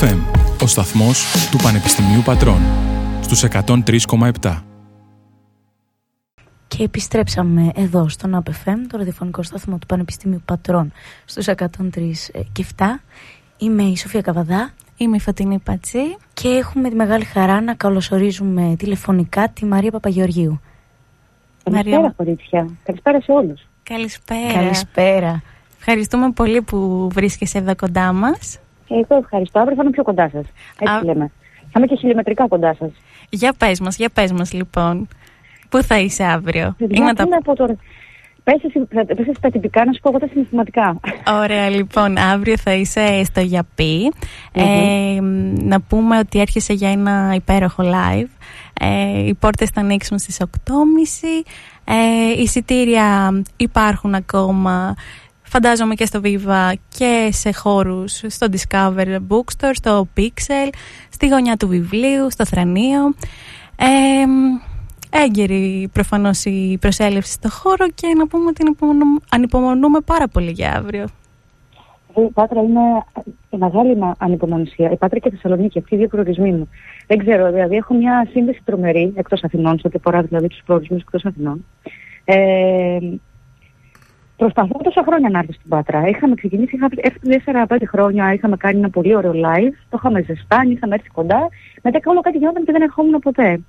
FM, ο σταθμός του Πανεπιστημίου Πατρών, στους 103,7. Και επιστρέψαμε εδώ στον ΑΠΕΦΕΜ, το ραδιοφωνικό σταθμό του Πανεπιστημίου Πατρών, στους 103 και 7. Είμαι η Σοφία Καβαδά. Είμαι η Φωτεινή Πατσί. Και έχουμε τη μεγάλη χαρά να καλωσορίζουμε τηλεφωνικά τη Μαρία Παπαγεωργίου. Καλησπέρα, Μαρία... κορίτσια. Καλησπέρα σε όλους. Καλησπέρα. Καλησπέρα. Ευχαριστούμε πολύ που βρίσκεσαι εδώ κοντά μας. Εγώ ευχαριστώ. Αύριο θα είμαι πιο κοντά σας. Έτσι Α... λέμε. Θα είμαι και χιλιομετρικά κοντά σας. Για πες μας, για πες μας λοιπόν. Πού θα είσαι αύριο; Είναι τα... από τώρα. Πες εσύ τα τυπικά να σου πω εγώ τα συναισθηματικά. Ωραία λοιπόν, αύριο θα είσαι στο γιαπι ε, να πούμε ότι έρχεσαι για ένα υπέροχο live. Ε, οι πόρτες θα ανοίξουν στις 8.30. Ε, εισιτήρια υπάρχουν ακόμα φαντάζομαι και στο Viva και σε χώρους στο Discover Bookstore, στο Pixel, στη γωνιά του βιβλίου, στο Θρανείο. Ε, έγκαιρη προφανώς η προσέλευση στο χώρο και να πούμε ότι ανυπομονούμε πάρα πολύ για αύριο. Η Πάτρα είναι η μεγάλη ανυπομονησία. Η Πάτρα και η Θεσσαλονίκη, αυτοί οι δύο προορισμοί μου. Δεν ξέρω, δηλαδή έχω μια σύνδεση τρομερή εκτός Αθηνών, σε ό,τι αφορά δηλαδή τους προορισμούς εκτός Αθηνών. Ε, Προσπαθώ τόσα χρόνια να έρθω στην Πάτρα. Είχαμε ξεκινήσει, είχα έρθει 4-5 χρόνια, είχαμε κάνει ένα πολύ ωραίο live, το είχαμε ζεστάνει, είχαμε έρθει κοντά. Μετά όλο κάτι γινόταν και δεν ερχόμουν ποτέ.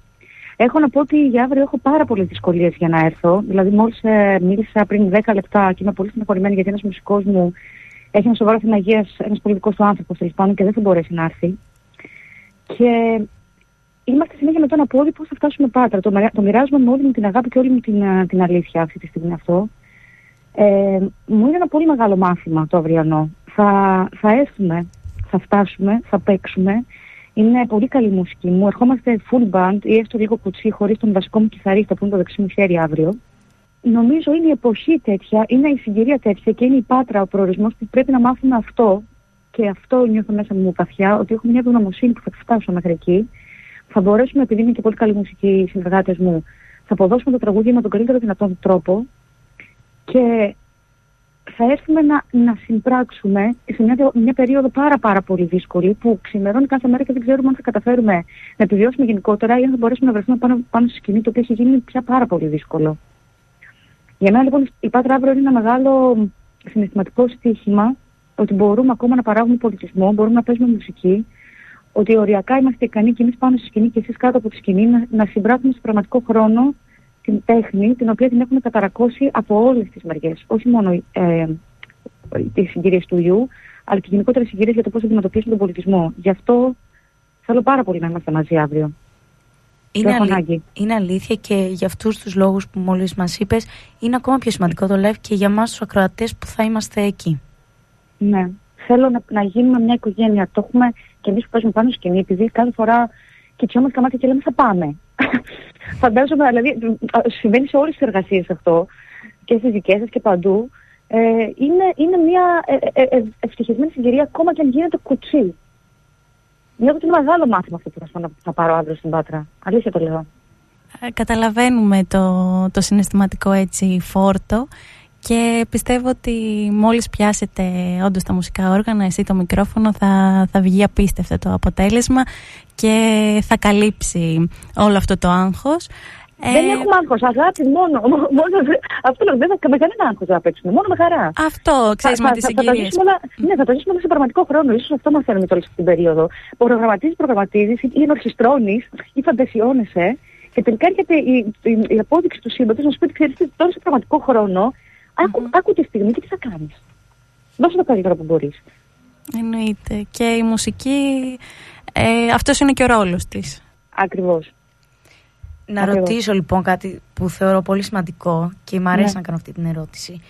Έχω να πω ότι για αύριο έχω πάρα πολλές δυσκολίες για να έρθω. Δηλαδή, μόλις ε, μίλησα πριν 10 λεπτά και είμαι πολύ στεναχωρημένη γιατί ένας μουσικός μου έχει ένα σοβαρό θέμα υγείας, ένας πολιτικό του άνθρωπος τέλος πάντων και δεν θα μπορέσει να έρθει. Και είμαστε συνέχεια με το ένα πόδι πώς θα φτάσουμε πάτρα. Το, το μοιράζομαι με όλη μου την αγάπη και όλη μου την, ε, την αλήθεια αυτή τη στιγμή αυτό. Ε, μου είναι ένα πολύ μεγάλο μάθημα το αυριανό. Θα, θα έρθουμε, θα φτάσουμε, θα παίξουμε. Είναι πολύ καλή μουσική μου. Ερχόμαστε full band ή έστω λίγο κουτσί χωρίς τον βασικό μου κιθαρίστα που είναι το δεξί μου χέρι αύριο. Νομίζω είναι η εποχή τέτοια, είναι η συγκυρία τέτοια και είναι η πάτρα ο προορισμός που πρέπει να μάθουμε αυτό. Και αυτό νιώθω μέσα μου βαθιά, ότι έχω μια ευγνωμοσύνη που θα φτάσω μέχρι εκεί. Θα μπορέσουμε, επειδή είναι και πολύ καλή μουσική οι συνεργάτες μου, θα αποδώσουμε το τραγούδι με τον καλύτερο δυνατόν τρόπο και θα έρθουμε να, να συμπράξουμε σε μια, μια περίοδο πάρα πάρα πολύ δύσκολη που ξημερώνει κάθε μέρα και δεν ξέρουμε αν θα καταφέρουμε να επιβιώσουμε γενικότερα ή αν θα μπορέσουμε να βρεθούμε πάνω, πάνω στη σκηνή το οποίο έχει γίνει πια πάρα πολύ δύσκολο. Για μένα λοιπόν η Πάτρα αύριο είναι ένα μεγάλο συναισθηματικό στοίχημα ότι μπορούμε ακόμα να παράγουμε πολιτισμό, μπορούμε να παίζουμε μουσική, ότι οριακά είμαστε ικανοί και εμείς πάνω στη σκηνή και εσείς κάτω από τη σκηνή να, να συμπράξουμε σε πραγματικό χρόνο την τέχνη την οποία την έχουμε καταρακώσει από όλες τις μεριές. Όχι μόνο ε, τις συγκυρίες του ιού, αλλά και γενικότερα συγκυρίες για το πώς αντιμετωπίσουμε τον πολιτισμό. Γι' αυτό θέλω πάρα πολύ να είμαστε μαζί αύριο. Είναι, αλή... είναι αλήθεια και για αυτούς τους λόγους που μόλις μας είπες, είναι ακόμα πιο σημαντικό το live και για εμάς τους ακροατές που θα είμαστε εκεί. Ναι. Θέλω να, να γίνουμε μια οικογένεια. Το έχουμε και εμείς που παίζουμε πάνω σκηνή, επειδή κάθε φορά κοιτιόμαστε τα μάτια και λέμε θα πάμε. Φαντάζομαι, δηλαδή, συμβαίνει σε όλες τις εργασίες αυτό και στις δικές σας και παντού. Ε, είναι, είναι μια ε, ε, ε, ευτυχισμένη συγκυρία ακόμα και αν γίνεται κουτσί. Νιώθω ότι είναι μεγάλο μάθημα αυτό που θα, θα πάρω αύριο στην Πάτρα. Αλήθεια το λέω. Ε, καταλαβαίνουμε το, το συναισθηματικό έτσι φόρτο και πιστεύω ότι μόλις πιάσετε όντως τα μουσικά όργανα, εσύ το μικρόφωνο, θα, θα βγει απίστευτο το αποτέλεσμα και θα καλύψει όλο αυτό το άγχος. Δεν ε... έχουμε άγχος, αγάπη μόνο. μόνο αυτό λέω, δεν θα με κανένα άγχος να παίξουμε, μόνο με χαρά. Αυτό, ξέρεις με τις συγκυρίες. Ναι, θα το ζήσουμε σε πραγματικό χρόνο, ίσως αυτό μας φέρνει τώρα στην περίοδο. Προγραμματίζεις, προγραμματίζεις ή ενορχιστρώνεις ή φαντασιώνεσαι και τελικά έρχεται η, η, η απόδειξη του σύμπαντος να σου πει ότι ξέρεις τώρα σε πραγματικό χρόνο Άκου, mm-hmm. άκου τη στιγμή και τι θα κάνεις. Δώσε το καλύτερο που μπορείς. Εννοείται. Και η μουσική, ε, αυτός είναι και ο ρόλος της. Ακριβώς. Να ρωτήσω λοιπόν κάτι που θεωρώ πολύ σημαντικό και μου αρέσει ναι. να κάνω αυτή την ερώτηση.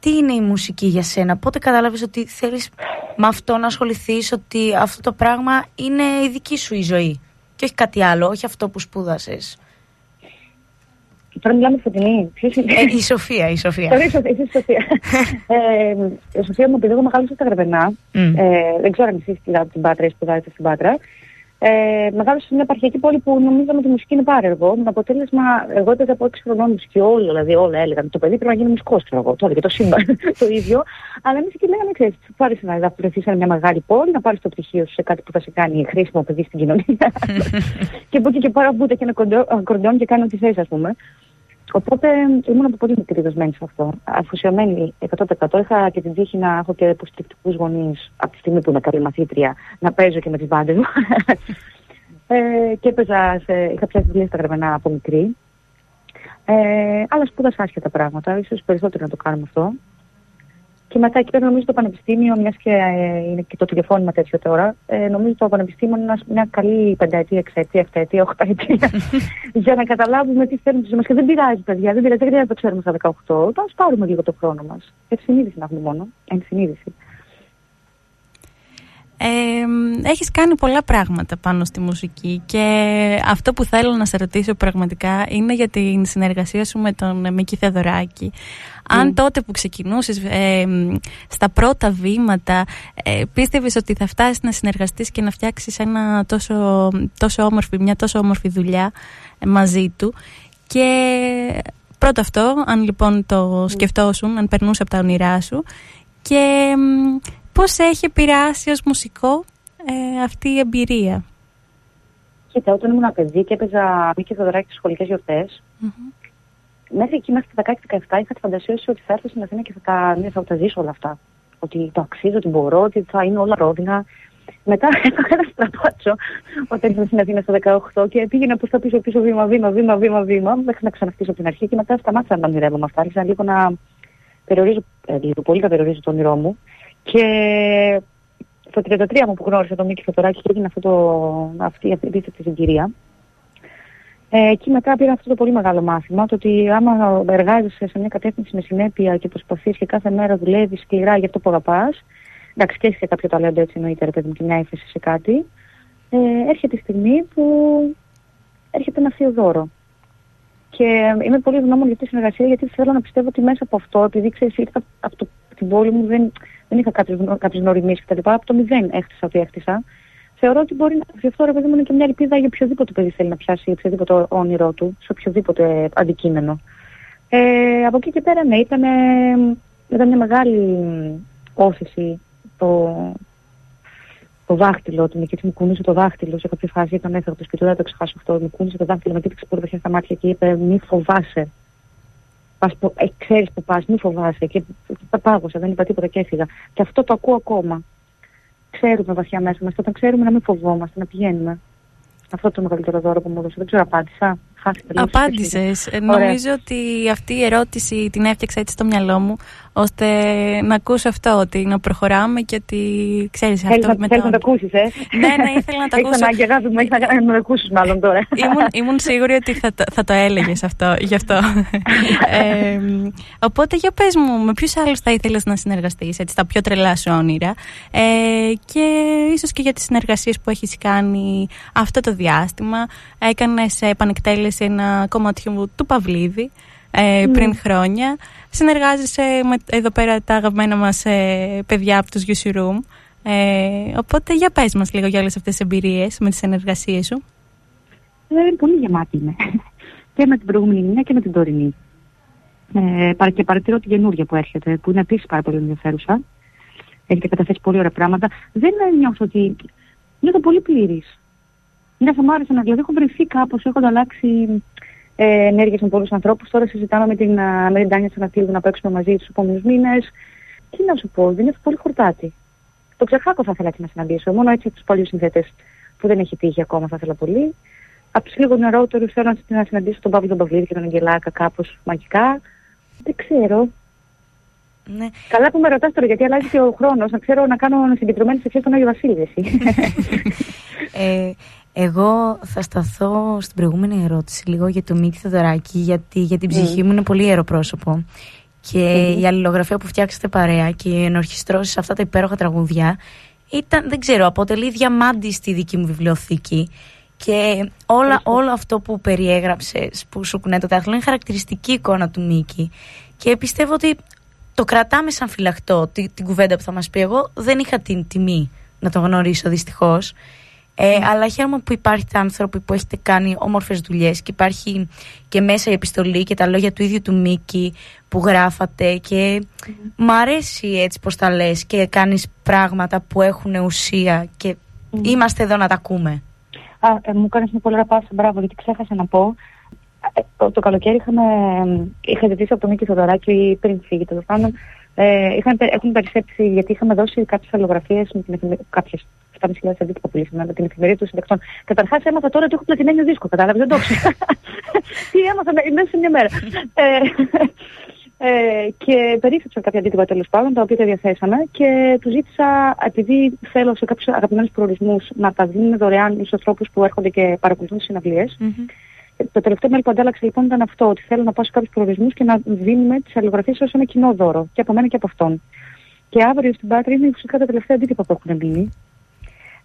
Τι. είναι η μουσική για σένα, πότε κατάλαβες ότι θέλεις με αυτό να ασχοληθείς, ότι αυτό το πράγμα είναι η δική σου η ζωή και όχι κάτι άλλο, όχι αυτό που σπούδασες; Τώρα μιλάμε φωτεινή. Ποιος είναι; Ε, η Σοφία, η Σοφία. Sorry, η Σοφία. ε, η Σοφία μου, επειδή εγώ μεγάλωσα στα Γρεβενά, mm. ε, δεν ξέρω αν εσείς την Πάτρα ή σπουδάζετε στην Πάτρα, Ε, μεγάλωσα σε μια επαρχιακή πόλη που νομίζαμε ότι η μουσική είναι πάρεργο. Με αποτέλεσμα, εγώ έπαιζα από 6 χρονών μουσική, όλα, δηλαδή όλα έλεγαν. Το παιδί πρέπει να γίνει μουσικός, ξέρω εγώ. Το έλεγε το σύμπαν το ίδιο. Αλλά εμείς εκεί λέγαμε, ξέρεις, πάρεις να βρεθεί σε μια μεγάλη πόλη, να πάρεις το πτυχίο σου σε κάτι που θα σε κάνει χρήσιμο παιδί στην κοινωνία. και από εκεί και πέρα που και ένα κορντόν και κάνει ό,τι θες, ας πούμε. Οπότε ήμουν από πολύ μικρή δοσμένη σε αυτό. Αφοσιωμένη 100%. Είχα και την τύχη να έχω και υποστηρικτικούς γονείς από τη στιγμή που είμαι καλή μαθήτρια να παίζω και με τις μπάντες μου. ε, και έπαιζα, σε, είχα πιάσει βιβλία στα γραμμένα από μικρή. Ε, αλλά σπούδασα άσχετα πράγματα. ίσως περισσότερο να το κάνουμε αυτό. Και μετά εκεί πέρα νομίζω το Πανεπιστήμιο, μιας και ε, είναι και το τηλεφώνημα τέτοιο τώρα, ε, νομίζω το Πανεπιστήμιο είναι μια καλή πενταετία, εξαετία, εφταετία, οχταετία για να καταλάβουμε τι θέλουμε στη Και δεν πειράζει, παιδιά, δεν πειράζει, δεν το ξέρουμε στα 18. Α πάρουμε λίγο το χρόνο μας. Ενσυνείδηση να έχουμε μόνο. Ενσυνείδηση. Ε, έχεις κάνει πολλά πράγματα πάνω στη μουσική και αυτό που θέλω να σε ρωτήσω πραγματικά είναι για την συνεργασία σου με τον Μίκη Θεοδωράκη. Αν τότε που ξεκινούσες ε, στα πρώτα βήματα ε, πίστευες ότι θα φτάσεις να συνεργαστείς και να φτιάξεις ένα τόσο, τόσο όμορφη, μια τόσο όμορφη δουλειά ε, μαζί του. Και πρώτο αυτό, αν λοιπόν το σκεφτόσουν, αν περνούσε από τα όνειρά σου. Και πώς έχει επηρεάσει ως μουσικό ε, αυτή η εμπειρία; Κοίτα, όταν ήμουν παιδί και έπαιζα Μίκη Θεοδωράκη στις σχολικές γιορτές, mm-hmm μέχρι εκεί, μέχρι τα 16-17, είχα τη φαντασία ότι θα έρθω στην Αθήνα και θα τα, ναι, θα τα ζήσω όλα αυτά. Ότι το αξίζω, ότι μπορώ, ότι θα είναι όλα ρόδινα. Μετά έκανα ένα στραπάτσο όταν ήρθα στην Αθήνα στα 18 και πήγαινα προς τα πίσω, πίσω, βήμα, βήμα, βήμα, βήμα, βήμα, μέχρι να ξαναχτίσω από την αρχή και μετά σταμάτησα να ονειρεύομαι αυτά. Άρχισα λίγο να περιορίζω, ε, λίγο πολύ να περιορίζω το όνειρό μου. Και στο 33 μου που γνώρισα τον Μίκη Φωτοράκη και έγινε αυτό το, αυτή η απίστευτη συγκυρία. Ε, εκεί μετά πήρα αυτό το πολύ μεγάλο μάθημα, το ότι άμα εργάζεσαι σε μια κατεύθυνση με συνέπεια και προσπαθείς και κάθε μέρα δουλεύεις σκληρά για αυτό που αγαπάς, εντάξει, και έχεις και κάποιο ταλέντο έτσι εννοείται, ρε παιδί μου, και μια έφεση σε κάτι, ε, έρχεται η στιγμή που έρχεται ένα θείο δώρο. Και είμαι πολύ ευγνώμων για τη συνεργασία, γιατί θέλω να πιστεύω ότι μέσα από αυτό, επειδή ξέρεις, ήρθα από την πόλη μου, δεν, δεν είχα κάποιε γνωριμίες κτλ. Από το μηδέν έχτισα ό,τι έχτισα θεωρώ ότι μπορεί να γι' αυτό ρε παιδί μου είναι και μια ελπίδα για οποιοδήποτε παιδί θέλει να πιάσει οποιοδήποτε όνειρό του, σε οποιοδήποτε αντικείμενο. Ε, από εκεί και πέρα ναι, ήταν, ήταν μια μεγάλη όθηση το, το δάχτυλο του και μου κούνησε το δάχτυλο σε κάποια φάση. Ήταν έθαρτο και του δεν το ξεχάσω αυτό. Μου κούνησε το δάχτυλο, με κοίταξε πολύ βαθιά στα μάτια και είπε: Μη φοβάσαι. Πας, ε, ξέρεις που πας, μη φοβάσαι. Και τα πάγωσα, δεν είπα τίποτα και έφυγα. Και αυτό το ακούω ακόμα ξέρουμε βαθιά μέσα μας, όταν ξέρουμε να μην φοβόμαστε, να πηγαίνουμε. Αυτό το μεγαλύτερο δώρο που μου έδωσε. Δεν ξέρω, απάντησα. Απάντησες. Νομίζω ότι αυτή η ερώτηση την έφτιαξα έτσι στο μυαλό μου, ώστε να ακούσω αυτό, ότι να προχωράμε και ότι ξέρεις αυτό. Θέλεις να το ακούσεις, ε; Ναι, ναι, ήθελα να το ακούσω. Έχει ανάγκη, μου, έχεις να το ακούσει, μάλλον τώρα. ήμουν, ήμουν σίγουρη ότι θα, θα το έλεγες αυτό, γι' αυτό. ε, οπότε, για πες μου, με ποιους άλλους θα ήθελες να συνεργαστείς, έτσι, τα πιο τρελά σου όνειρα. Ε, και ίσως και για τις συνεργασίες που έχεις κάνει αυτό το διάστημα. Έκανες επανεκτέλεση σε ένα κομμάτι του Παυλίδη ε, πριν ναι. χρόνια. Συνεργάζεσαι με εδώ πέρα τα αγαπημένα μας ε, παιδιά από τους UC Room. Ε, οπότε για πες μας λίγο για όλες αυτές τις εμπειρίες με τις συνεργασίες σου. Ε, πολύ γεμάτη είμαι. και με την προηγούμενη μήνα και με την τωρινή. Ε, και παρατηρώ την καινούργια που έρχεται, που είναι επίσης πάρα πολύ ενδιαφέρουσα. Έχετε καταθέσει πολύ ωραία πράγματα. Δεν νιώθω ότι. Νιώθω πολύ πλήρης. Είναι θα μου άρεσε να δηλαδή έχω βρεθεί κάπως, έχω αλλάξει ε, ενέργειες με πολλούς ανθρώπους. Τώρα συζητάμε με την, με την Τάνια Τσαναθίδου να παίξουμε μαζί τους επόμενους μήνες. Τι να σου πω, δεν είναι πολύ χορτάτη. Το ξεχάκο θα ήθελα και να συναντήσω. Μόνο έτσι τους παλιούς συνθέτες που δεν έχει τύχει ακόμα θα ήθελα πολύ. Από τους λίγο νεαρότερους θέλω να συναντήσω τον Παύλο τον Παυλίδη και τον Αγγελάκα κάπως μαγικά. Δεν ξέρω. Ναι. Καλά που με ρωτάς τώρα, γιατί αλλάζει και ο χρόνος. Να ξέρω να κάνω συγκεντρωμένε ευχέ στον Άγιο Βασίλη. ε, εγώ θα σταθώ στην προηγούμενη ερώτηση λίγο για το Μίκη Θεοδωράκη, γιατί για την ψυχή μου είναι πολύ ιερό πρόσωπο. Και η αλληλογραφία που φτιάξατε παρέα και οι ενορχιστρώσεις σε αυτά τα υπέροχα τραγούδια ήταν, δεν ξέρω, αποτελεί διαμάντη στη δική μου βιβλιοθήκη. Και όλα, όλο αυτό που περιέγραψες, που σου κουνέ το δάχτυλο, είναι χαρακτηριστική εικόνα του Μίκη. Και πιστεύω ότι το κρατάμε σαν φυλαχτό την, την κουβέντα που θα μας πει. Εγώ δεν είχα την τιμή να το γνωρίσω δυστυχώς. Ε, Αλλά χαίρομαι που υπάρχετε άνθρωποι που έχετε κάνει όμορφες δουλειές και υπάρχει και μέσα η επιστολή και τα λόγια του ίδιου του Μίκη που γράφατε και mm. μ' αρέσει έτσι πως τα λες και κάνεις πράγματα που έχουν ουσία και είμαστε εδώ να τα ακούμε. Α, ε, μου κάνεις μια πολύ ωραία μπράβο, γιατί ξέχασα να πω. Ε, το, το καλοκαίρι είχαμε, είχα ζητήσει από τον Μίκη Θοδωράκη πριν φύγει, τέλος πάντων, ε, είχαν, έχουν περισσέψει γιατί είχαμε δώσει κάποιες αλλογραφίε με την εφημερίδα. Κάποιε 7.500 αντίτυπα που με την εφημερίδα των συντακτών. Καταρχάς έμαθα τώρα ότι έχω πλατινένιο δίσκο. Κατάλαβες, δεν το ξέρω. Τι έμαθα μέσα σε μια μέρα. ε, ε, και περίφεψα κάποια αντίτυπα τέλος πάντων, τα οποία τα διαθέσαμε και του ζήτησα, επειδή θέλω σε κάποιους αγαπημένους προορισμούς να τα δίνουν δωρεάν στου ανθρώπους που έρχονται και παρακολουθούν τις συναυλίες. Mm-hmm. Το τελευταίο mail που αντάλλαξα λοιπόν ήταν αυτό, ότι θέλω να πάω σε κάποιους προορισμούς και να δίνουμε τις αλληλογραφίες ως ένα κοινό δώρο και από μένα και από αυτόν. Και αύριο στην Πάτρη είναι ουσιαστικά τα τελευταία αντίτυπα που έχουν μείνει.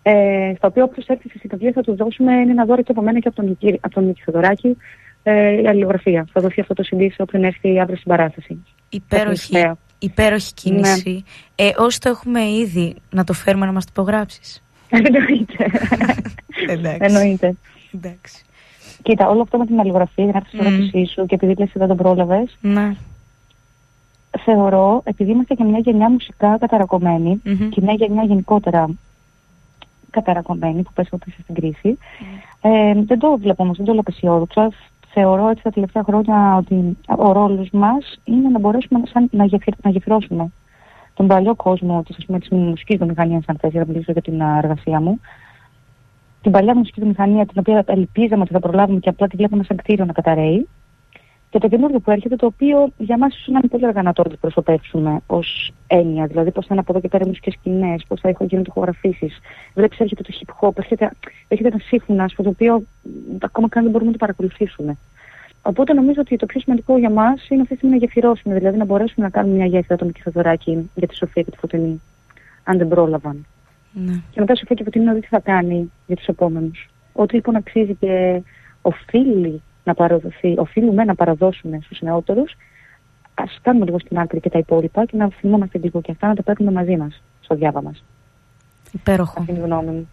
Ε, στα οποία όποιος έρθει στη συναυλία θα του δώσουμε ένα δώρο και από μένα και από τον, από τον Νίκη Θεοδωράκη ε, η αλληλογραφία. Θα δοθεί αυτό το CD σε όποιον έρθει αύριο στην παράσταση. Υπέροχη, υπέροχη κίνηση. Ναι. Ε, όσοι το έχουμε ήδη, να το φέρουμε να μας το υπογράψεις. Εννοείται. Εννοείται. Εντάξει. Κοίτα, όλο αυτό με την αλληλογραφία, γράφει mm. ερώτησή σου και επειδή λες δεν τον πρόλαβες. Ναι. Θεωρώ, επειδή είμαστε και μια γενιά μουσικά καταρακωμένη mm-hmm. και μια γενιά γενικότερα καταρακωμένη που πέσει πίσω στην κρίση, mm. ε, δεν το βλέπω όμως, δεν το λέω αισιόδοξα. Θεωρώ έτσι τα τελευταία χρόνια ότι ο ρόλος μας είναι να μπορέσουμε σαν, να, γεφυρ, να γεφυρώσουμε τον παλιό κόσμο της μουσική βιομηχανία, αν θες, για να μιλήσω για την εργασία μου, την παλιά μουσική μηχανία, την οποία ελπίζαμε ότι θα προλάβουμε και απλά τη βλέπουμε σαν κτίριο να καταραίει. Και το καινούργιο που έρχεται, το οποίο για μας ίσως να είναι πολύ αργά να το αντιπροσωπεύσουμε ως έννοια. Δηλαδή, πώς θα είναι από εδώ και πέρα μουσικές σκηνές, πώς θα έχουν γίνει ηχογραφήσει. Βλέπεις, έρχεται το hip hop, έρχεται, έρχεται ένα σύμφωνα, το οποίο ακόμα καν δεν μπορούμε να το παρακολουθήσουμε. Οπότε νομίζω ότι το πιο σημαντικό για μας είναι αυτή τη στιγμή να γεφυρώσουμε, δηλαδή να μπορέσουμε να κάνουμε μια γέφυρα το Μικη για τη Σοφία και τη Φωτεινή, αν δεν πρόλαβαν. Ναι. Και μετά σου φέρει και από την τι θα κάνει για τους επόμενους. Ό,τι λοιπόν αξίζει και οφείλει να παραδοθεί, οφείλουμε να παραδώσουμε στους νεότερους, ας κάνουμε λίγο στην άκρη και τα υπόλοιπα και να θυμόμαστε λίγο και αυτά να τα παίρνουμε μαζί μας στο διάβα μας. Υπέροχο. Αυτή είναι η γνώμη μου.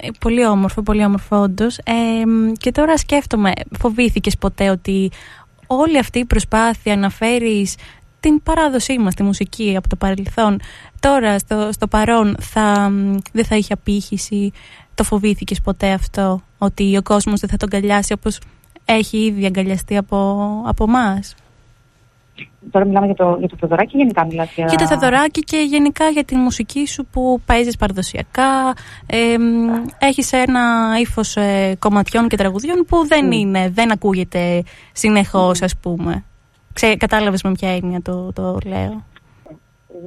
Ε, πολύ όμορφο, πολύ όμορφο όντως. Ε, και τώρα σκέφτομαι, φοβήθηκες ποτέ ότι όλη αυτή η προσπάθεια να φέρεις την παράδοσή μας, τη μουσική από το παρελθόν. Τώρα, στο, στο παρόν, θα, δεν θα είχε απήχηση; Το φοβήθηκες ποτέ αυτό, ότι ο κόσμος δεν θα τον αγκαλιάσει όπως έχει ήδη αγκαλιαστεί από, από εμά. Τώρα μιλάμε για το, για το Θεοδωράκι γενικά μιλάς για... Για το Θεοδωράκι και γενικά για τη μουσική σου που παίζεις παραδοσιακά. Ε, έχεις ένα ύφος ε, κομματιών και τραγουδιών που δεν mm. είναι, δεν ακούγεται συνεχώς mm. ας πούμε. Ξέ, κατάλαβες με ποια έννοια το, το λέω;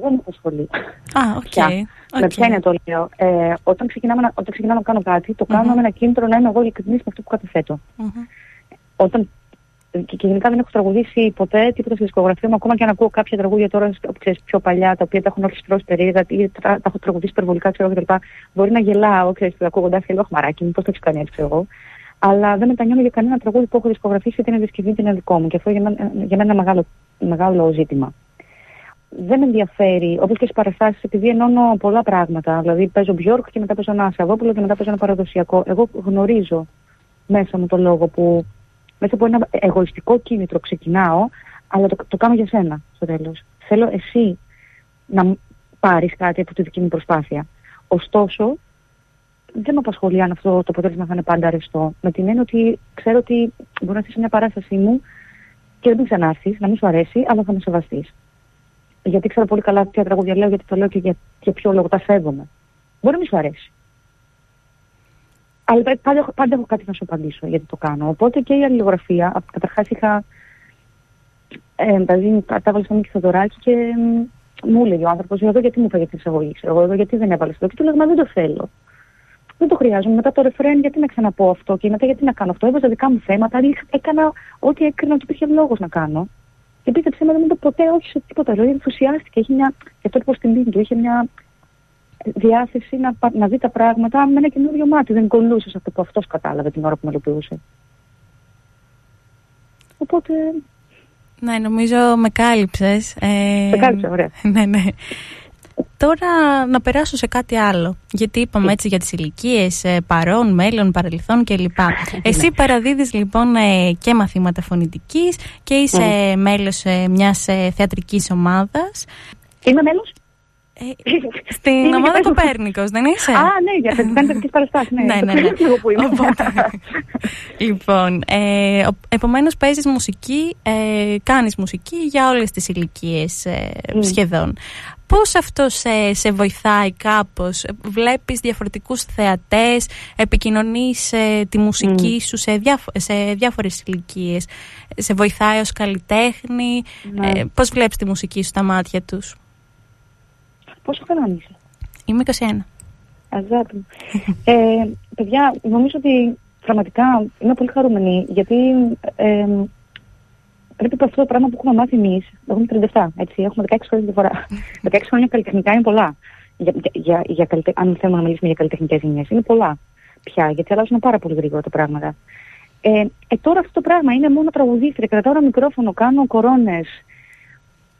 Δεν έχω σχολεί. Α, OK. Okay. Με ποια έννοια το λέω; Ε, όταν, ξεκινάμε, όταν ξεκινάω να κάνω κάτι, το κάνω με ένα κίνητρο να είμαι εγώ ειλικρινής με αυτό που καταθέτω. Όταν και, και γενικά δεν έχω τραγουδήσει ποτέ τίποτα στη δισκογραφία μου. Ακόμα και αν ακούω κάποια τραγούδια τώρα ξέρεις, πιο παλιά, τα οποία τα έχουν όχι στρώσει περίεργα ή τα, τα έχω τραγουδήσει υπερβολικά, ξέρω κτλ. Μπορεί να γελάω, ξέρεις, ακούγοντα και λέω Μαράκι μου, πώς το έχει κάνει έτσι, ξέρω εγώ αλλά δεν μετανιώνω για κανένα τραγούδι που έχω δισκογραφήσει είτε είναι διασκευή είτε είναι δικό μου. Και αυτό για μένα, για μένα είναι μεγάλο, μεγάλο ζήτημα. Δεν με ενδιαφέρει, όπως και στις παραστάσεις, επειδή ενώνω πολλά πράγματα. Δηλαδή, παίζω Μπιόρκ και μετά παίζω ένα Ασαβόπουλο και μετά παίζω ένα παραδοσιακό. Εγώ γνωρίζω μέσα μου το λόγο που μέσα από ένα εγωιστικό κίνητρο ξεκινάω, αλλά το, το κάνω για σένα στο τέλος. Θέλω εσύ να πάρεις κάτι από τη δική μου προσπάθεια. Ωστόσο, δεν με απασχολεί αν αυτό το αποτέλεσμα θα είναι πάντα αρεστό. Με την έννοια ότι ξέρω ότι μπορεί να είσαι μια παράστασή μου και δεν ξανάρθει, να μην σου αρέσει, αλλά θα με σεβαστείς. Γιατί ξέρω πολύ καλά ποια τραγούδια λέω, γιατί το λέω και για, για ποιο λόγο τα σέβομαι. Μπορεί να μην σου αρέσει. Αλλά πάντα, πάντα έχω κάτι να σου απαντήσω γιατί το κάνω. Οπότε και η αλληλογραφία, καταρχάς είχα. Ε, δηλαδή, κατάβαλα στο Μίκη Θεοδωράκη και μου έλεγε ο άνθρωπος: Εδώ γιατί μου φάγες την εισαγωγή, ξέρω εγώ, εδώ γιατί δεν έβαλες το. Και του λέγαμε: Δεν το θέλω δεν το χρειάζομαι. Μετά το ρεφρέν, γιατί να ξαναπώ αυτό και μετά γιατί να κάνω αυτό. Έβαζα δικά μου θέματα, έκανα ό,τι έκρινα ότι υπήρχε λόγος να κάνω. Και πίστεψε με, δεν είπε ποτέ όχι σε τίποτα. Δηλαδή ενθουσιάστηκε. Είχε μια, και αυτό λοιπόν στην του, είχε μια διάθεση να, να δει τα πράγματα με ένα καινούριο μάτι. Δεν κολλούσε σε αυτό που αυτός κατάλαβε την ώρα που μελοποιούσε. Οπότε. Ναι, νομίζω με κάλυψες. Ε, με κάλυψε, ωραία. ναι, ναι. τώρα να περάσω σε κάτι άλλο. Γιατί είπαμε έτσι για τις ηλικίες, ε, παρόν, μέλλον, παρελθόν κλπ. Εσύ παραδίδεις λοιπόν ε, και μαθήματα φωνητικής και είσαι mm. μέλος μιας θεατρικής ομάδας. Είμαι μέλος. Ε, στην ομάδα Κοπέρνικος, δεν είσαι; Α, ναι, για τις τέτοιε παραστάσεις. Ναι, ναι, ναι. ναι. που είμαι. λοιπόν, ε, επομένως παίζεις μουσική, ε, κάνεις μουσική για όλες τις ηλικίες ε, σχεδόν. Πώς αυτό σε, σε βοηθάει κάπως, βλέπεις διαφορετικούς θεατές, επικοινωνείς ε, τη μουσική σου σε, διάφο- σε διάφορες ηλικίες; σε βοηθάει ως καλλιτέχνη, ναι. ε, πώς βλέπεις τη μουσική σου στα μάτια τους; Πόσο χρόνο είσαι; Είμαι 21. Αγάπη μου. ε, παιδιά, νομίζω ότι πραγματικά είμαι πολύ χαρούμενη γιατί ε, πρέπει αυτό το πράγμα που έχουμε μάθει εμείς. Εγώ είμαι 37, έτσι, έχουμε 16 χρόνια διαφορά. 16 χρόνια καλλιτεχνικά είναι πολλά. Για, για, για, καλυτε... Αν θέλουμε να μιλήσουμε για καλλιτεχνικές γενιέ, είναι πολλά πια, γιατί αλλάζουν πάρα πολύ γρήγορα τα πράγματα. Ε, ε, τώρα αυτό το πράγμα είναι μόνο τραγουδίστρια. Κρατάω ένα μικρόφωνο, κάνω κορώνες,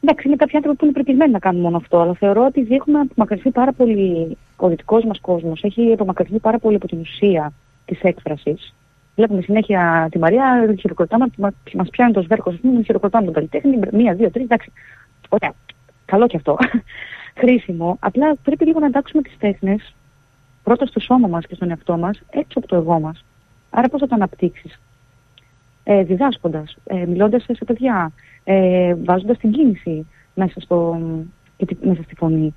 Εντάξει, είναι κάποιοι άνθρωποι που είναι πρεπισμένοι να κάνουν μόνο αυτό, αλλά θεωρώ ότι έχουμε απομακρυνθεί πάρα πολύ. Ο δυτικός μας κόσμος έχει απομακρυνθεί πάρα πολύ από την ουσία της έκφρασης. Βλέπουμε συνέχεια τη Μαρία, χειροκροτάμε, μα πιάνει το σβέρκος, ας πούμε, χειροκροτάμε τον καλλιτέχνη. Μία, δύο, τρεις, εντάξει. Ωραία. Καλό και αυτό. Χρήσιμο. Απλά πρέπει λίγο να εντάξουμε τις τέχνες πρώτα στο σώμα μας και στον εαυτό μας, έξω από το εγώ μας. Άρα πώς θα το αναπτύξεις; Ε, Διδάσκοντας, ε, μιλώντας σε παιδιά, ε, βάζοντας την κίνηση μέσα, στο, μέσα στη φωνή.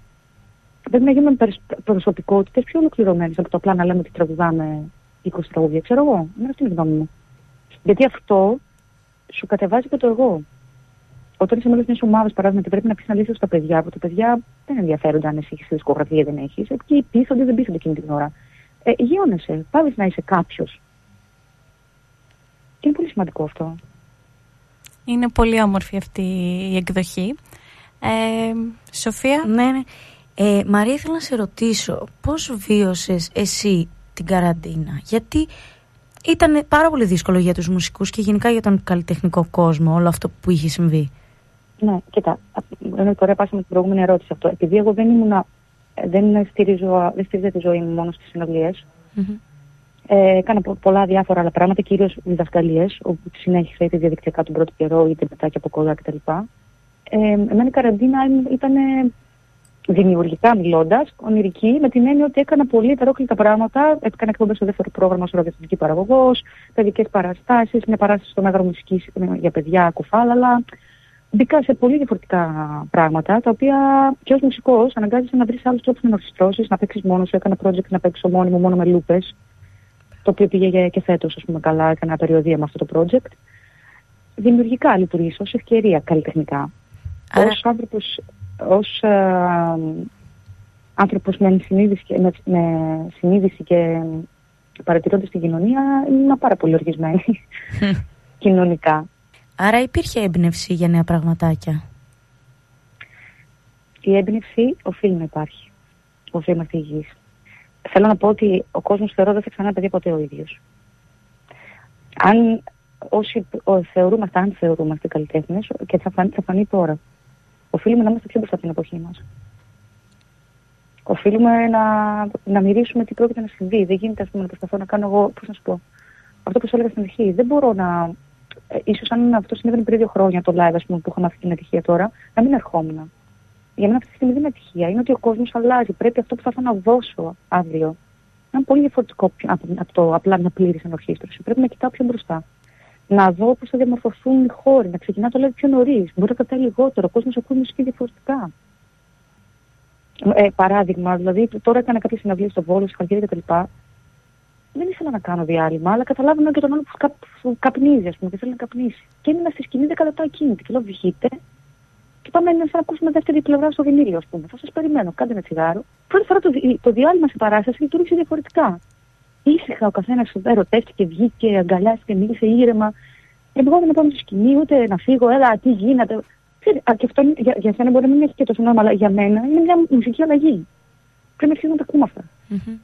Πρέπει να γίνουμε προσωπικότητες πιο ολοκληρωμένες από το απλά να λέμε ότι τραγουδάμε 20 τραγούδια. Ξέρω εγώ. Είναι αυτή η γνώμη μου. Γιατί αυτό σου κατεβάζει και το εγώ. Όταν είσαι μέλος μιας ομάδας, παράδειγμα, και πρέπει να πεις αλήθεια στα παιδιά, που τα παιδιά δεν ενδιαφέρονται αν εσύ έχεις δισκογραφία ή δεν έχεις, εκεί πείθονται, δεν πείθονται εκείνη την ώρα. Ε, γιώνεσαι. Πάβεις να είσαι κάποιος. Και είναι πολύ σημαντικό αυτό. Είναι πολύ όμορφη αυτή η εκδοχή. Ε, Σοφία; Ναι, ναι. Ε, Μαρία, ήθελα να σε ρωτήσω πώς βίωσες εσύ την καραντίνα; Γιατί ήταν πάρα πολύ δύσκολο για τους μουσικούς και γενικά για τον καλλιτεχνικό κόσμο όλο αυτό που είχε συμβεί. Ναι, κοίτα, είναι τώρα πάσα με την προηγούμενη ερώτηση αυτό. Επειδή εγώ δεν ήμουν, δεν στηρίζω, δεν στηρίζω τη ζωή μου μόνος στις συναυλίες, ε, έκανα πολλά διάφορα άλλα πράγματα, κυρίως διδασκαλίες, όπου συνέχισα είτε διαδικτυακά τον πρώτο καιρό, είτε μετά και από κοντά κτλ. Ε, εμένα η καραντίνα ήταν δημιουργικά μιλώντας, ονειρική, με την έννοια ότι έκανα πολύ ετερόκλητα πράγματα. Έκανα εκπομπές στο δεύτερο πρόγραμμα ω ραδιοφωνική παραγωγός, παιδικές παραστάσεις, μια παράσταση στο μέγαρο μουσικής για παιδιά, κουφάλαλα. Μπήκα σε πολύ διαφορετικά πράγματα, τα οποία και ως μουσικός αναγκάζεσαι να βρεις άλλους τρόπους να ορχιστρώσει, να παίξεις μόνος σου. Έκανα project να παίξω μόνιμο μόνο με λούπες, το οποίο πήγε και φέτος, ας πούμε, καλά, έκανα περιοδία με αυτό το project. Δημιουργικά λειτουργήσα ως ευκαιρία καλλιτεχνικά. Άρα... Ω άνθρωπο ως, ε, άνθρωπος με συνείδηση, και, με, με συνείδηση και παρατηρώντας την κοινωνία είμαι πάρα πολύ οργισμένη κοινωνικά. Άρα υπήρχε έμπνευση για νέα πραγματάκια; Η έμπνευση οφείλει να υπάρχει. Οφείλει να είμαστε Θέλω να πω ότι ο κόσμος θεωρώ δεν θα ξανά παιδί ποτέ ο ίδιος. Αν όσοι θεωρούμαστε, αν θεωρούμαστε καλλιτέχνες, και θα φανεί, θα φανεί τώρα, οφείλουμε να είμαστε πιο μπροστά από την εποχή μας. Οφείλουμε να, να μυρίσουμε τι πρόκειται να συμβεί. Δεν γίνεται, ας πούμε, να προσπαθώ να κάνω εγώ, πώς να σου πω, αυτό που σου έλεγα στην αρχή. Δεν μπορώ να. Ε, ίσως αν αυτό συνέβαινε πριν δύο χρόνια το live, ας πούμε, που είχαμε αυτή την ατυχία τώρα, να μην ερχόμουν. Για μένα αυτή τη στιγμή δεν είναι ατυχία. Είναι ότι ο κόσμος αλλάζει. Πρέπει αυτό που θα ήθελα να δώσω αύριο να είναι πολύ διαφορετικό από, από το απλά μια πλήρης ενορχήστρωση. Πρέπει να κοιτάω πιο μπροστά να δω πώς θα διαμορφωθούν οι χώροι, να ξεκινά το λέω πιο νωρίς. Μπορεί να κρατάει λιγότερο, ο κόσμος ακούει μουσική διαφορετικά. Ε, παράδειγμα, δηλαδή τώρα έκανα κάποιε συναυλίε στο Βόλο, στη Χαλκίδα κτλ. Δεν ήθελα να κάνω διάλειμμα, αλλά καταλάβαινα και τον άλλο που, καπ, που καπνίζει, ας πούμε, και θέλει να καπνίσει. Και ήμουν στη σκηνή 10 λεπτά ακίνητη. Και λέω, βγείτε και πάμε να ακούσουμε δεύτερη πλευρά στο βινίλιο, ας πούμε. Θα σας περιμένω, κάντε ένα τσιγάρο. Πρώτη φορά το, το διάλειμμα σε παράσταση λειτουργήσε διαφορετικά ήσυχα ο καθένας ερωτεύτηκε, βγήκε, αγκαλιάστηκε, μίλησε ήρεμα. Εγώ δεν πάω στη σκηνή, ούτε να φύγω, έλα, τι γίνεται. Α, και αυτό για, για σένα μπορεί να μην έχει και τόσο νόημα, αλλά για μένα είναι μια μουσική αλλαγή. Πρέπει να αρχίσουμε να τα ακούμε αυτά. Mm-hmm.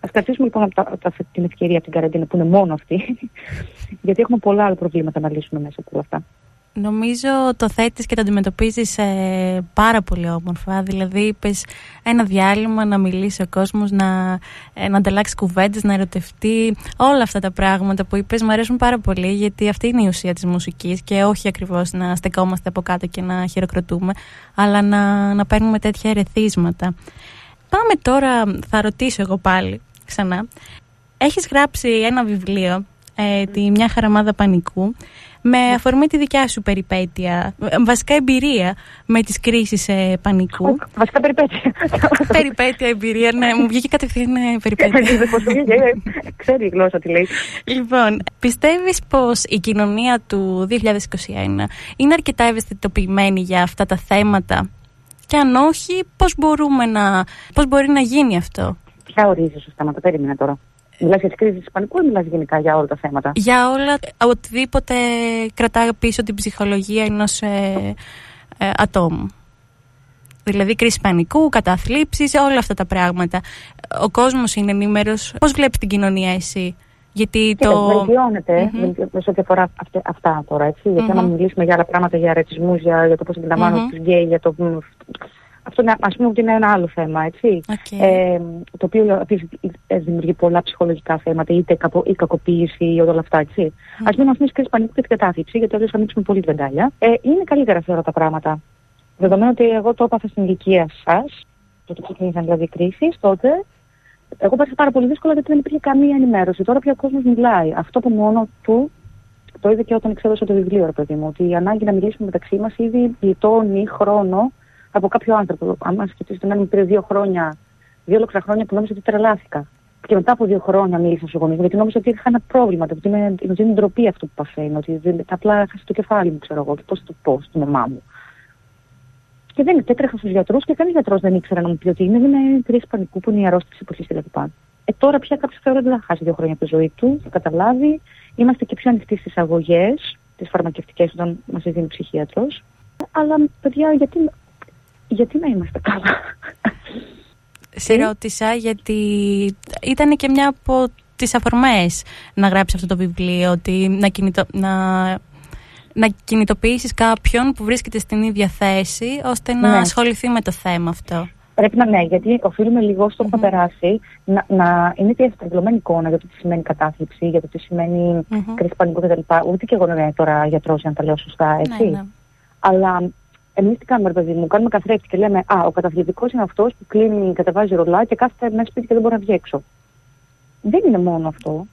Α κρατήσουμε λοιπόν από τα, τα, την ευκαιρία από την καραντίνα που είναι μόνο αυτή, γιατί έχουμε πολλά άλλα προβλήματα να λύσουμε μέσα από όλα αυτά. Νομίζω το θέτεις και το αντιμετωπίζεις ε, πάρα πολύ όμορφα. Δηλαδή είπες ένα διάλειμμα να μιλήσει ο κόσμος, να, ε, να ανταλλάξει κουβέντες, να ερωτευτεί. Όλα αυτά τα πράγματα που είπες μου αρέσουν πάρα πολύ γιατί αυτή είναι η ουσία της μουσικής και όχι ακριβώς να στεκόμαστε από κάτω και να χειροκροτούμε αλλά να, να παίρνουμε τέτοια ερεθίσματα. Πάμε τώρα, θα ρωτήσω εγώ πάλι ξανά. Έχεις γράψει ένα βιβλίο, ε, τη «Μια χαραμάδα πανικού» με αφορμή τη δικιά σου περιπέτεια, βασικά εμπειρία με τις κρίσεις ε, πανικού. Βασικά περιπέτεια. περιπέτεια, εμπειρία, ναι, μου βγήκε κατευθείαν ε, περιπέτεια. Ξέρει η γλώσσα τι λέει. Λοιπόν, πιστεύεις πως η κοινωνία του 2021 είναι αρκετά ευαισθητοποιημένη για αυτά τα θέματα; Και αν όχι, πώς, μπορούμε να, πώς μπορεί να γίνει αυτό; Ποια ορίζει σωστά, μα το περίμενα τώρα. Μιλάς για τι κρίσει του πανικού ή μιλάς γενικά για όλα τα θέματα; Για όλα, οτιδήποτε κρατάει πίσω την ψυχολογία ενός ε, ε, ατόμου. Δηλαδή κρίση πανικού, καταθλίψεις, όλα αυτά τα πράγματα. Ο κόσμος είναι ενήμερος. Πώς βλέπεις την κοινωνία εσύ, γιατί το. Βελτιώνεται mm-hmm. σε ό,τι αφορά αυτά τώρα. Έτσι. Γιατί mm-hmm. μιλήσουμε για άλλα πράγματα, για ρετσισμού, για, για το πώς αντιλαμβάνονται mm-hmm. τους γκέι, για το αυτό ας πούμε ότι είναι ένα άλλο θέμα, έτσι. Ε, το οποίο επίσης δημιουργεί πολλά ψυχολογικά θέματα, είτε κακο, ή κακοποίηση ή όλα αυτά, έτσι. Mm. Ας μην μας πεις πανικού και την κατάθλιψη, γιατί αλλιώς θα ανοίξουμε πολύ βεντάλια. Ε, είναι καλύτερα θεωρώ τα πράγματα. Δεδομένου ότι εγώ το έπαθα στην ηλικία σας, τότε ξεκίνησαν δηλαδή κρίσεις, τότε εγώ πέρασα πάρα πολύ δύσκολα γιατί δεν υπήρχε καμία ενημέρωση. Τώρα πια ο κόσμος μιλάει. Αυτό που μόνο του το είδε και όταν εξέδωσε το βιβλίο, ρε παιδί μου, ότι η ανάγκη να μιλήσουμε μεταξύ μας ήδη γλιτώνει χρόνο από κάποιο άνθρωπο. Αν μα σκεφτείτε, εμένα μου πήρε δύο χρόνια, δύο ολόκληρα χρόνια που νόμιζα ότι τρελάθηκα. Και μετά από δύο χρόνια μίλησα στου γονεί μου, γιατί νόμιζα ότι είχα ένα πρόβλημα, ότι είναι, ότι είναι ντροπή αυτό που παθαίνω, ότι απλά έχασα το κεφάλι μου, ξέρω εγώ, και πώς το πω στη μαμά μου. Και δεν έτρεχα στους γιατρούς και κανείς γιατρός δεν ήξερε να μου πει ότι είναι, είναι κρίση πανικού που είναι η αρρώστηση εποχή κλπ. Ε, τώρα πια κάποιος θεωρεί ότι θα χάσει δύο χρόνια από τη ζωή του, θα καταλάβει. Είμαστε και πιο ανοιχτοί στις αγωγές, τις φαρμακευτικές, όταν μας δίνει ψυχίατρος. Αλλά, παιδιά, γιατί γιατί να είμαστε καλά; Σε ρώτησα γιατί ήταν και μια από τις αφορμές να γράψεις αυτό το βιβλίο, ότι να, κινητο... να... να κινητοποιήσεις κάποιον που βρίσκεται στην ίδια θέση, ώστε να ναι. ασχοληθεί με το θέμα αυτό. Πρέπει να ναι, γιατί οφείλουμε λίγο στο mm-hmm. περάσει να, να είναι και εικόνα για το τι σημαίνει κατάθλιψη, για το τι σημαίνει mm-hmm. κρίση πανικού κτλ. Ούτε και εγώ δεν είμαι τώρα γιατρός, για να τα λέω σωστά, έτσι. Ναι, ναι. Αλλά Εμείς τι κάνουμε, παιδί μου, κάνουμε καθρέφτη και λέμε Α, ο καταθλιπτικός είναι αυτός που κλείνει, κατεβάζει ρολά και κάθεται μέσα σπίτι και δεν μπορεί να βγει έξω. Δεν είναι μόνο αυτό.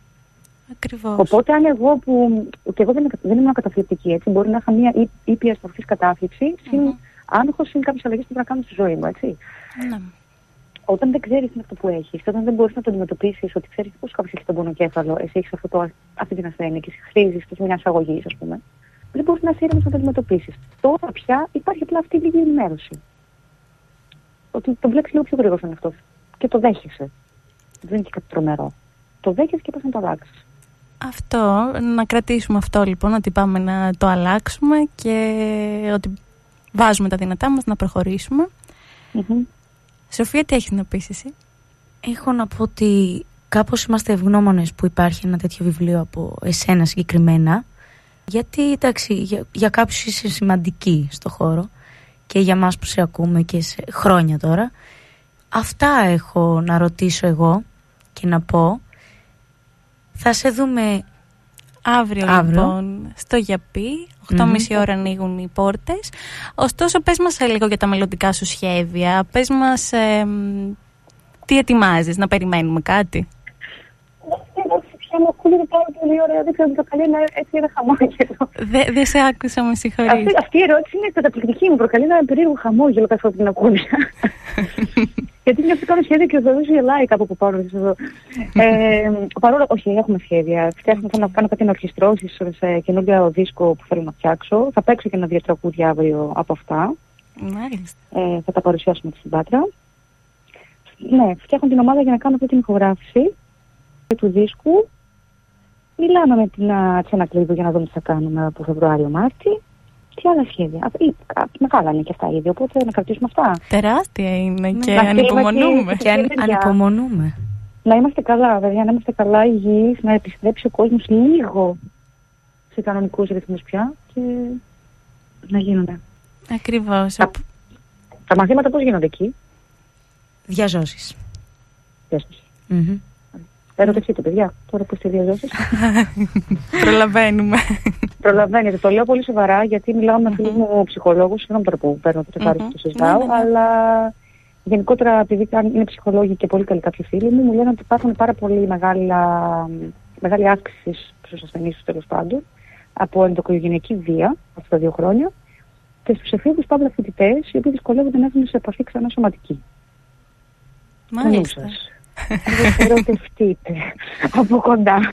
Ακριβώς. Οπότε, αν εγώ που. και εγώ δεν, δεν ήμουν καταθλιπτική, έτσι, μπορεί να είχα μια ήπια στροφή κατάθλιψη, συν mm-hmm. άγχο, συν κάποιες αλλαγές που θα κάνω στη ζωή μου, έτσι. Mm-hmm. Όταν δεν ξέρεις τι αυτό που έχεις, όταν δεν μπορείς να το αντιμετωπίσεις, ότι ξέρεις πώς κάποιος έχει τον πονοκέφαλο, εσύ έχεις αυτή την ασθένεια και χρήζεις μια αγωγή, ας πούμε δεν μπορείς να είσαι να το αντιμετωπίσεις. Τώρα πια υπάρχει απλά αυτή η λίγη ενημέρωση. Ότι το βλέπεις λίγο πιο γρήγορα αυτός. Και το δέχεσαι. Δεν είναι και κάτι τρομερό. Το δέχεσαι και πας να το αλλάξεις. Αυτό, να κρατήσουμε αυτό λοιπόν, ότι πάμε να το αλλάξουμε και ότι βάζουμε τα δυνατά μας να προχωρήσουμε. Σοφία, τι έχεις να πεις εσύ; Έχω να πω ότι κάπως είμαστε ευγνώμονες που υπάρχει ένα τέτοιο βιβλίο από εσένα συγκεκριμένα γιατί εντάξει, για, για κάποιους είσαι σημαντική στο χώρο και για μας που σε ακούμε και σε χρόνια τώρα. Αυτά έχω να ρωτήσω εγώ και να πω. Θα σε δούμε αύριο, αύριο. λοιπόν στο Γιαπί, 8.30 mm ώρα ανοίγουν οι πόρτες. Ωστόσο πες μας λίγο για τα μελλοντικά σου σχέδια, πες μας τι ετοιμάζεις, να περιμένουμε κάτι μου ακούγεται πάρα πολύ ωραία. Δεν ξέρω, το προκαλεί να έτσι ένα χαμόγελο. Δεν σε άκουσα, με συγχωρείτε. Αυτή, αυτή η ερώτηση είναι καταπληκτική. Μου προκαλεί ένα περίεργο χαμόγελο καθόλου την ακούνε. Γιατί μια κάνω σχέδια και ο Θεός γελάει κάπου που πάω εδώ. ε, παρόλο, όχι, έχουμε σχέδια. Φτιάχνω, θέλω να κάνω κάτι ενορχιστρώσει σε καινούργια δίσκο που θέλω να φτιάξω. Θα παίξω και ένα δύο τραγούδια αύριο από αυτά. Μάλιστα. Ε, θα τα παρουσιάσουμε στην Πάτρα. Ναι, φτιάχνω την ομάδα για να κάνω αυτή την ηχογράφηση του δίσκου Μιλάμε με την Τσενακλείδου για να δούμε τι θα κάνουμε από Φεβρουάριο-Μάρτι. Τι άλλα σχέδια. Ή, μεγάλα είναι και αυτά ήδη, οπότε να κρατήσουμε αυτά. Τεράστια είναι και να ανυπομονούμε. Και αν, ανυπομονούμε. Να είμαστε καλά, βέβαια, να είμαστε καλά υγιείς, να επιστρέψει ο κόσμος λίγο σε κανονικούς ρυθμούς πια και να γίνονται. Ακριβώς. Τα, τα μαθήματα πώς γίνονται εκεί; Διαζώσεις. Διαζώσεις. Mm-hmm. Ερωτευτείτε, παιδιά, τώρα που είστε διαζώσεις. Προλαβαίνουμε. Προλαβαίνετε. Το λέω πολύ σοβαρά γιατί μιλάω με φίλους μου ψυχολόγους. Συγγνώμη τώρα που παίρνω το τεκάρι και το συζητάω, ναι, ναι, ναι. αλλά γενικότερα επειδή είναι ψυχολόγοι και πολύ καλοί κάποιοι φίλοι μου, μου λένε ότι υπάρχουν πάρα πολύ μεγάλα, μεγάλη αύξηση στους ασθενείς τέλος πάντων από ενδοκογενειακή βία αυτά τα δύο χρόνια και στους εφήβους παύλα φοιτητές οι οποίοι δυσκολεύονται να έρθουν σε επαφή ξανά σωματική. Μάλιστα. Ερωτευτείτε από κοντά.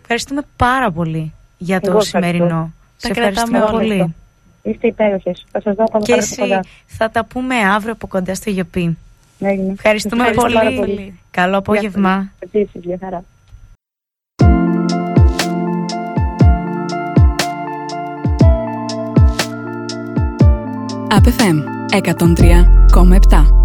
Ευχαριστούμε πάρα πολύ για το Εγώ σημερινό. Σε ευχαριστούμε πολύ. Είστε υπέροχες. Θα σας δω Και εσύ θα τα πούμε αύριο από κοντά στο Γιοπή. Ευχαριστούμε πολύ. πολύ. Καλό απόγευμα. Επίσης, για χαρά. ΑΠΕΦΕΜ 103,7